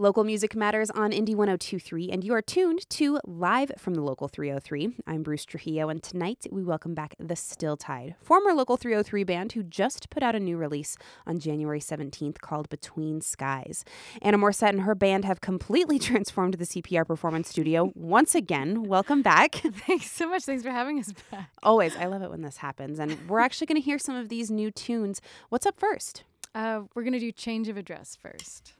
Local music matters on Indie 1023, and you are tuned to Live from the Local 303. I'm Bruce Trujillo, and tonight we welcome back The Still Tide, former Local 303 band who just put out a new release on January 17th called Between Skies. Anna Morsett and her band have completely transformed the CPR Performance Studio once again. Welcome back. Thanks so much. Thanks for having us back. Always. I love it when this happens. And we're actually going to hear some of these new tunes. What's up first? Uh, we're going to do Change of Address first.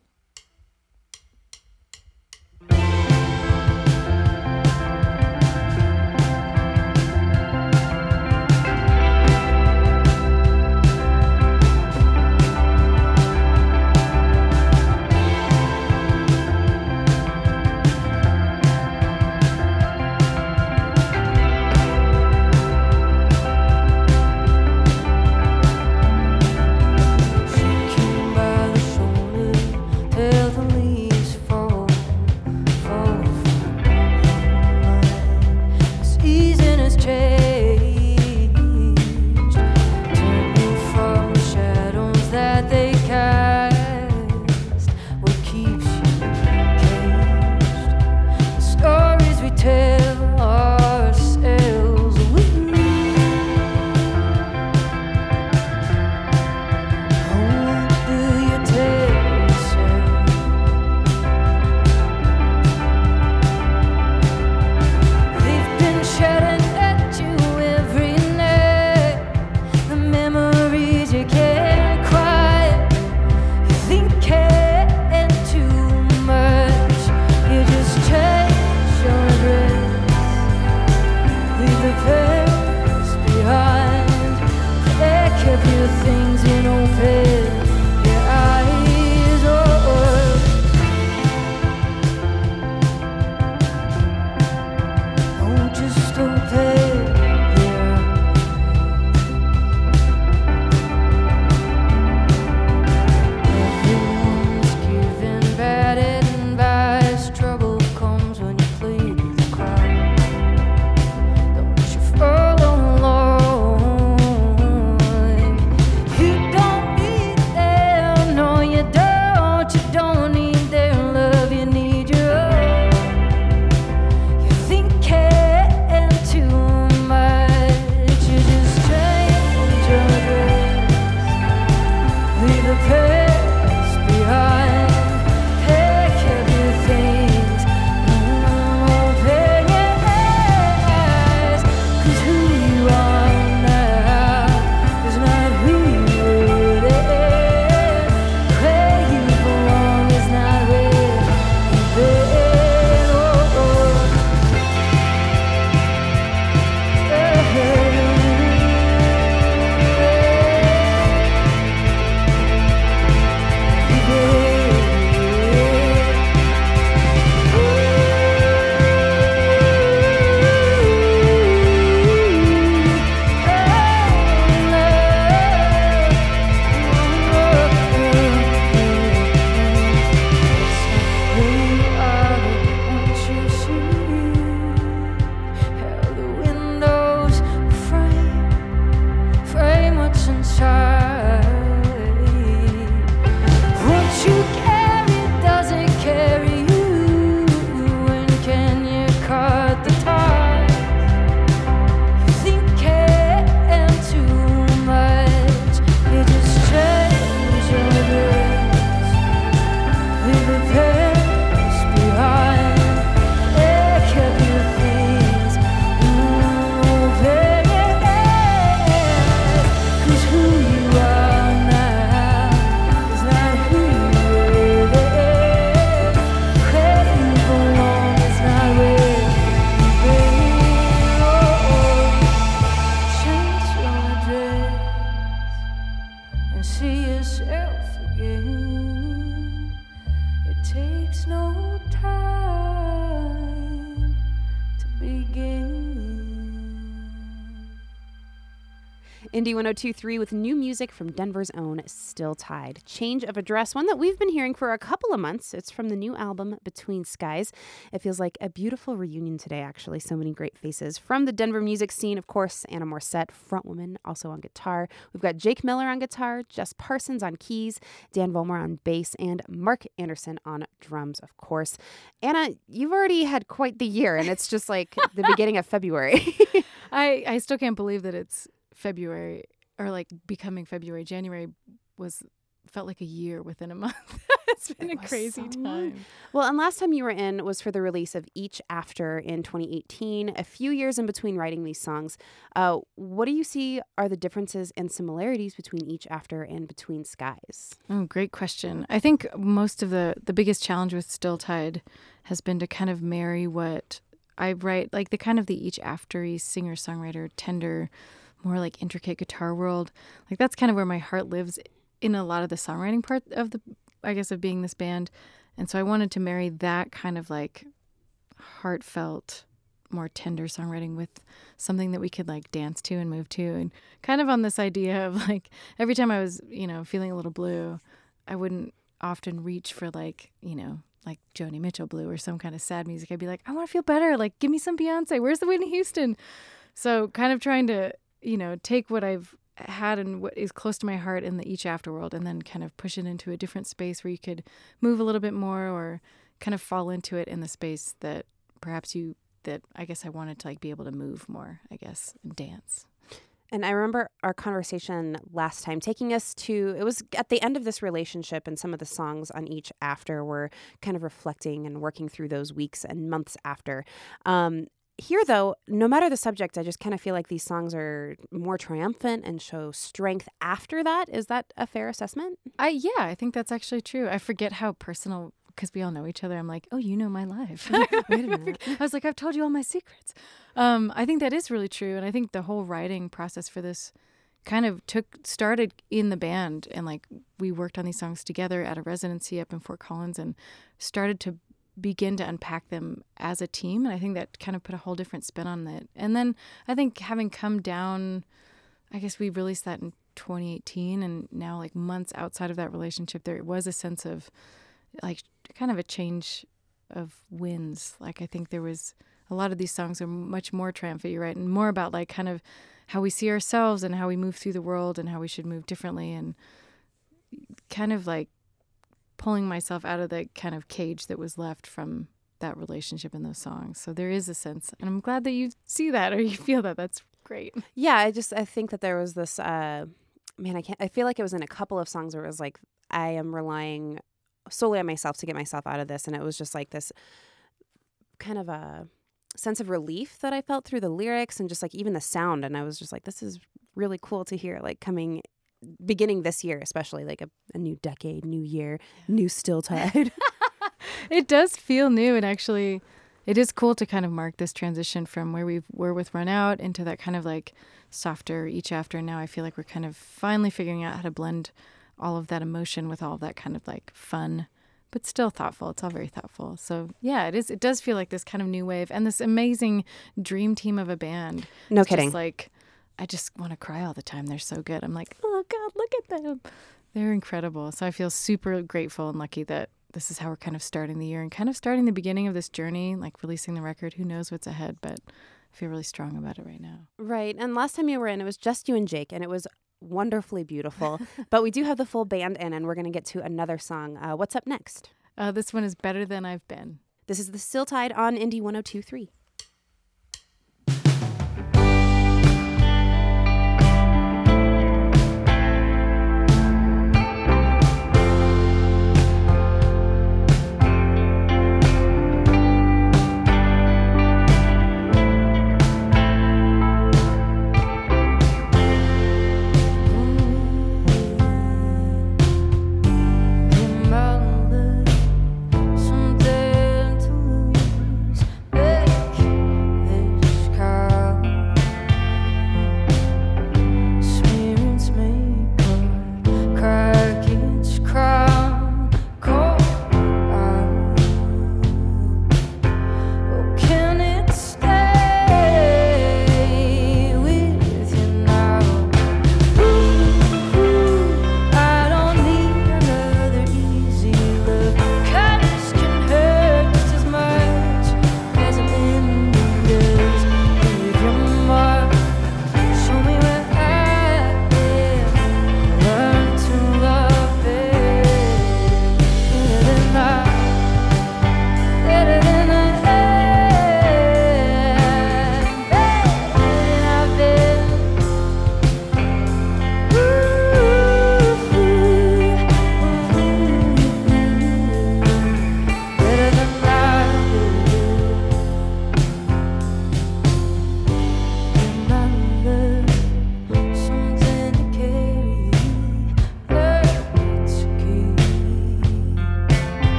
Indie 1023 with new music from Denver's own Still Tide. Change of Address, one that we've been hearing for a couple of months. It's from the new album Between Skies. It feels like a beautiful reunion today, actually. So many great faces from the Denver music scene, of course. Anna Morsett, frontwoman, also on guitar. We've got Jake Miller on guitar, Jess Parsons on keys, Dan Volmer on bass, and Mark Anderson on drums, of course. Anna, you've already had quite the year, and it's just like the beginning of February. I, I still can't believe that it's February or like becoming February. January was felt like a year within a month. it's been It a crazy so time. long. Well, and last time you were in was for the release of Each After in 2018, a few years in between writing these songs. Uh, what do you see are the differences and similarities between Each After and Between Skies? Oh, great question. I think most of the the biggest challenge with Still Tide has been to kind of marry what I write, like the kind of the each aftery singer songwriter, tender, more like intricate guitar world. Like that's kind of where my heart lives in a lot of the songwriting part of the, I guess, of being this band. And so I wanted to marry that kind of like heartfelt, more tender songwriting with something that we could like dance to and move to. And kind of on this idea of like every time I was, you know, feeling a little blue, I wouldn't often reach for like, you know, like Joni Mitchell blue or some kind of sad music. I'd be like, I want to feel better. Like, give me some Beyonce. Where's the Whitney Houston? So, kind of trying to, you know, take what I've had and what is close to my heart in the each afterworld and then kind of push it into a different space where you could move a little bit more or kind of fall into it in the space that perhaps you that I guess I wanted to like be able to move more, I guess, and dance. And I remember our conversation last time taking us to, it was at the end of this relationship, and some of the songs on each after were kind of reflecting and working through those weeks and months after. Um, here, though, no matter the subject, I just kind of feel like these songs are more triumphant and show strength after that. Is that a fair assessment? I yeah, I think that's actually true. I forget how personal because we all know each other. I'm like, oh, you know my life. Wait a minute. I was like, I've told you all my secrets. Um, I think that is really true, and I think the whole writing process for this kind of took started in the band, and like we worked on these songs together at a residency up in Fort Collins, and started to begin to unpack them as a team. And I think that kind of put a whole different spin on it. And then I think having come down, I guess we released that in 2018, and now like months outside of that relationship, there was a sense of like kind of a change of winds. Like I think there was a lot of these songs are much more triumphant, you're right, and more about like kind of how we see ourselves and how we move through the world and how we should move differently and kind of like pulling myself out of the kind of cage that was left from that relationship in those songs. So there is a sense, and I'm glad that you see that or you feel that. That's great. Yeah, I just I think that there was this uh man, I can't I feel like it was in a couple of songs where it was like I am relying solely on myself to get myself out of this and it was just like this kind of a sense of relief that I felt through the lyrics and just like even the sound and I was just like this is really cool to hear like coming beginning this year especially like a, a new decade, new year, new still tide. it does feel new and actually it is cool to kind of mark this transition from where we were with run out into that kind of like softer each after now i feel like we're kind of finally figuring out how to blend all of that emotion with all of that kind of like fun but still thoughtful. It's all very thoughtful. So yeah it is it does feel like this kind of new wave and this amazing dream team of a band. No It's kidding. just like i just want to cry all the time. They're so good. I'm like oh god look at them they're incredible so i feel super grateful and lucky that this is how we're kind of starting the year and kind of starting the beginning of this journey, like releasing the record. Who knows what's ahead, but I feel really strong about it right now. Right. And last time you were in, it was just you and Jake, and it was wonderfully beautiful. but we do have the full band in, and we're going to get to another song. Uh, what's up next? Uh, this one is better than I've been. This is the Still Tide on Indie 1023.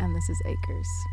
And this is Acres.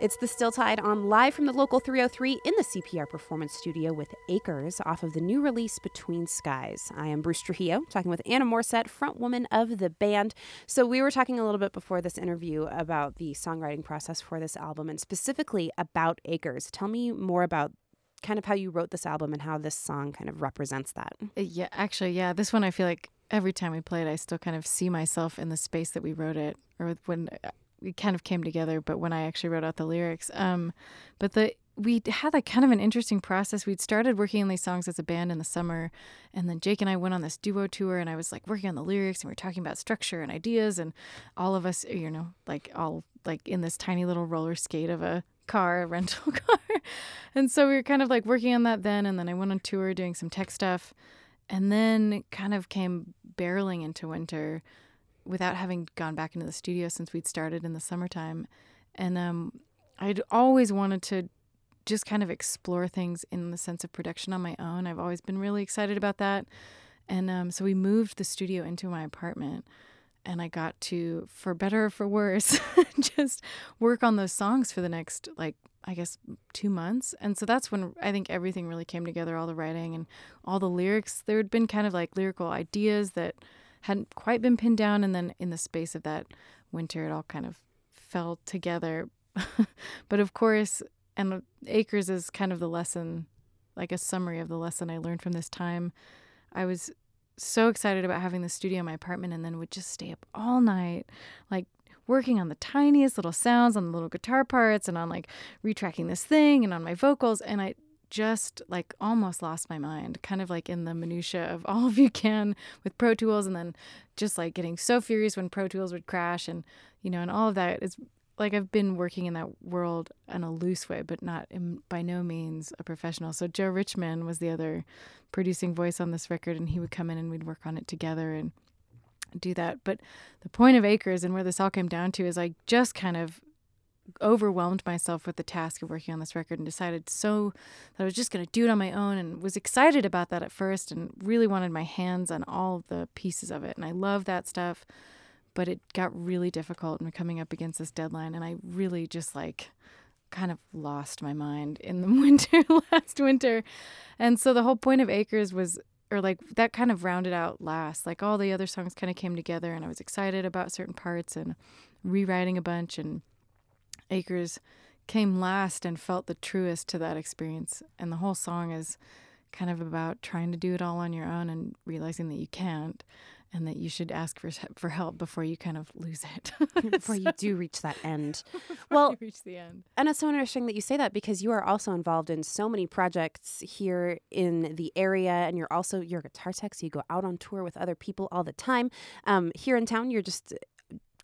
It's the Still Tide on live from the local 303 in the CPR Performance Studio with Acres off of the new release Between Skies. I am Bruce Trujillo, talking with Anna Morsett, frontwoman of the band. So, we were talking a little bit before this interview about the songwriting process for this album and specifically about Acres. Tell me more about kind of how you wrote this album and how this song kind of represents that. Uh, yeah, actually, yeah. This one I feel like every time we play it, I still kind of see myself in the space that we wrote it, or when we kind of came together. But when I actually wrote out the lyrics, um, but the we had like kind of an interesting process. We'd started working on these songs as a band in the summer, and then Jake and I went on this duo tour, and I was like working on the lyrics, and we were talking about structure and ideas, and all of us, you know, like all like in this tiny little roller skate of a car, a rental car, and so we were kind of like working on that then, and then I went on tour doing some tech stuff, and then kind of came barreling into winter without having gone back into the studio since we'd started in the summertime. And um, I'd always wanted to just kind of explore things in the sense of production on my own. I've always been really excited about that. And um, so we moved the studio into my apartment. And I got to, for better or for worse, just work on those songs for the next, like, I guess, two months. And so that's when I think everything really came together all the writing and all the lyrics. There had been kind of like lyrical ideas that hadn't quite been pinned down. And then in the space of that winter, it all kind of fell together. but of course, and Acres is kind of the lesson, like a summary of the lesson I learned from this time. I was so excited about having the studio in my apartment and then would just stay up all night, like working on the tiniest little sounds on the little guitar parts and on like retracking this thing and on my vocals. And I just like almost lost my mind, kind of like in the minutia of all of you can with Pro Tools, and then just like getting so furious when Pro Tools would crash, and you know, and all of that. It's like I've been working in that world in a loose way, but not in, by no means a professional. So Joe Richman was the other producing voice on this record, and he would come in and we'd work on it together and do that. But the point of Acres and where this all came down to is I just kind of overwhelmed myself with the task of working on this record and decided so that I was just going to do it on my own and was excited about that at first and really wanted my hands on all the pieces of it. And I love that stuff, but it got really difficult and coming up against this deadline. And I really just like kind of lost my mind in the winter, last winter. And so the whole point of Acres was or like that kind of rounded out last. Like all the other songs kind of came together and I was excited about certain parts and rewriting a bunch and Acres came last and felt the truest to that experience. And the whole song is kind of about trying to do it all on your own and realizing that you can't and that you should ask for for help before you kind of lose it. Before you do reach that end. Well reach the end. and it's so interesting that you say that because you are also involved in so many projects here in the area and you're also you're a guitar tech so you go out on tour with other people all the time. Um, here in town you're just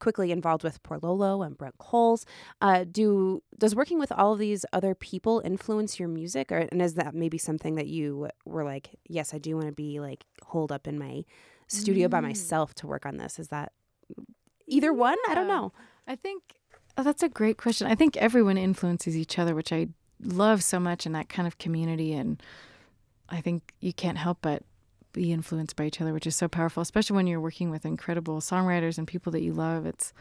quickly involved with Porlolo and Brent Cowles. Uh, do does working with all of these other people influence your music, or and is that maybe something that you were like, yes, I do want to be like holed up in my studio mm. by myself to work on this? Is that either yeah. one? I don't know. I think oh, that's a great question. I think everyone influences each other, which I love so much in that kind of community, and I think you can't help but be influenced by each other, which is so powerful, especially when you're working with incredible songwriters and people that you love. It's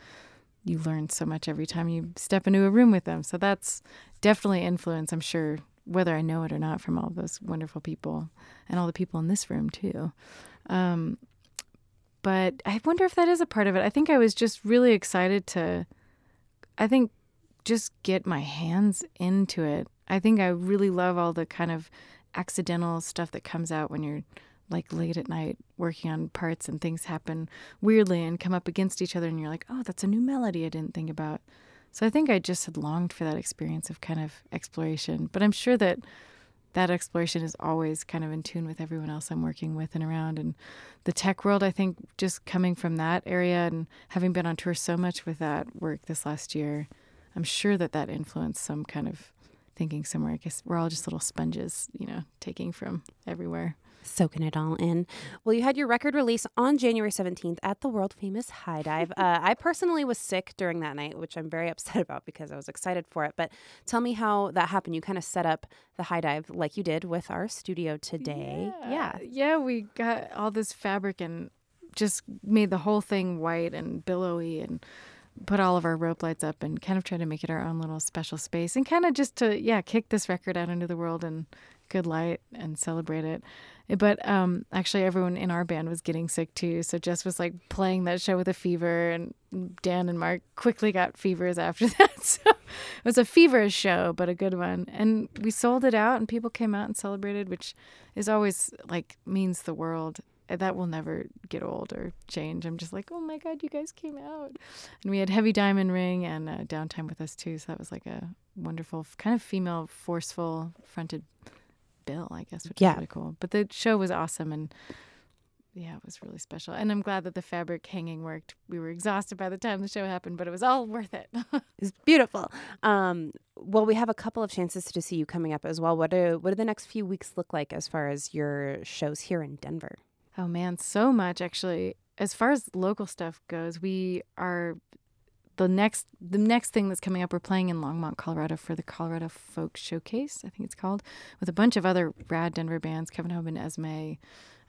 you learn so much every time you step into a room with them. So that's definitely influence, I'm sure, whether I know it or not, from all those wonderful people and all the people in this room too. Um, but I wonder if that is a part of it. I think I was just really excited to, I think, just get my hands into it. I think I really love all the kind of accidental stuff that comes out when you're like late at night working on parts and things happen weirdly and come up against each other and you're like, oh, that's a new melody I didn't think about. So I think I just had longed for that experience of kind of exploration. But I'm sure that that exploration is always kind of in tune with everyone else I'm working with and around. And the tech world, I think, just coming from that area and having been on tour so much with that work this last year, I'm sure that that influenced some kind of thinking somewhere. I guess we're all just little sponges, you know, taking from everywhere soaking it all in. Well, you had your record release on January 17th at the world famous High Dive. Uh, I personally was sick during that night, which I'm very upset about because I was excited for it. But tell me how that happened. You kind of set up the High Dive like you did with our studio today. Yeah. Yeah, yeah we got all this fabric and just made the whole thing white and billowy and put all of our rope lights up and kind of try to make it our own little special space and kind of just to yeah kick this record out into the world and good light and celebrate it. But um, actually everyone in our band was getting sick too so jess was like playing that show with a fever and dan and mark quickly got fevers after that. So it was a feverish show but a good one. And we sold it out and people came out and celebrated which is always like means the world that will never get old or change. I'm just like, oh my god, you guys came out, and we had Heavy Diamond Ring and uh, Downtime with us too. So that was like a wonderful, kind of female, forceful fronted bill, I guess, which yeah. was really cool. But the show was awesome and. Yeah, it was really special. And I'm glad that the fabric hanging worked. We were exhausted by the time the show happened, but it was all worth it. it's beautiful. Um, well, we have a couple of chances to see you coming up as well. What do what do the next few weeks look like as far as your shows here in Denver? Oh man, so much actually. As far as local stuff goes, we are the next the next thing that's coming up. We're playing in Longmont, Colorado for the Colorado Folk Showcase, I think it's called, with a bunch of other rad Denver bands, Kevin Hoban, Esme,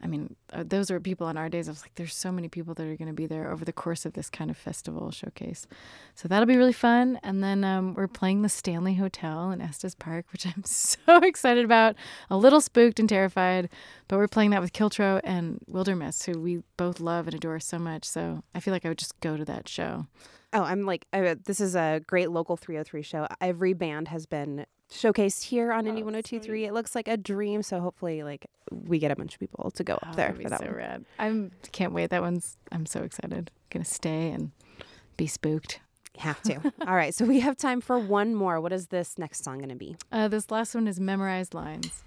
I mean, uh, those are people in our days. I was like, there's so many people that are going to be there over the course of this kind of festival showcase. So that'll be really fun. And then um, we're playing the Stanley Hotel in Estes Park, which I'm so excited about. A little spooked and terrified, but we're playing that with Kiltro and Wildermiss, who we both love and adore so much. So I feel like I would just go to that show. Oh, I'm like, this is a great local 303 show. Every band has been showcased here on oh, Indie 1023. It looks like a dream. So hopefully, like we get a bunch of people to go up oh, there for that so one. Rad. I'm can't wait. That one's I'm so excited. Gonna stay and be spooked. Have to. All right. So we have time for one more. What is this next song gonna be? Uh, this last one is memorized lines.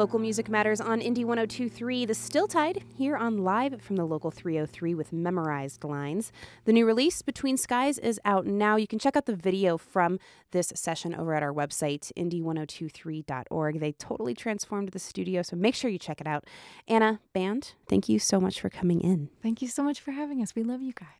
Local Music Matters on Indie 1023, The Still Tide, here on Live from the Local 303 with memorized lines. The new release, Between Skies, is out now. You can check out the video from this session over at our website, indie1023.org. They totally transformed the studio, so make sure you check it out. Anna, band, thank you so much for coming in. Thank you so much for having us. We love you guys.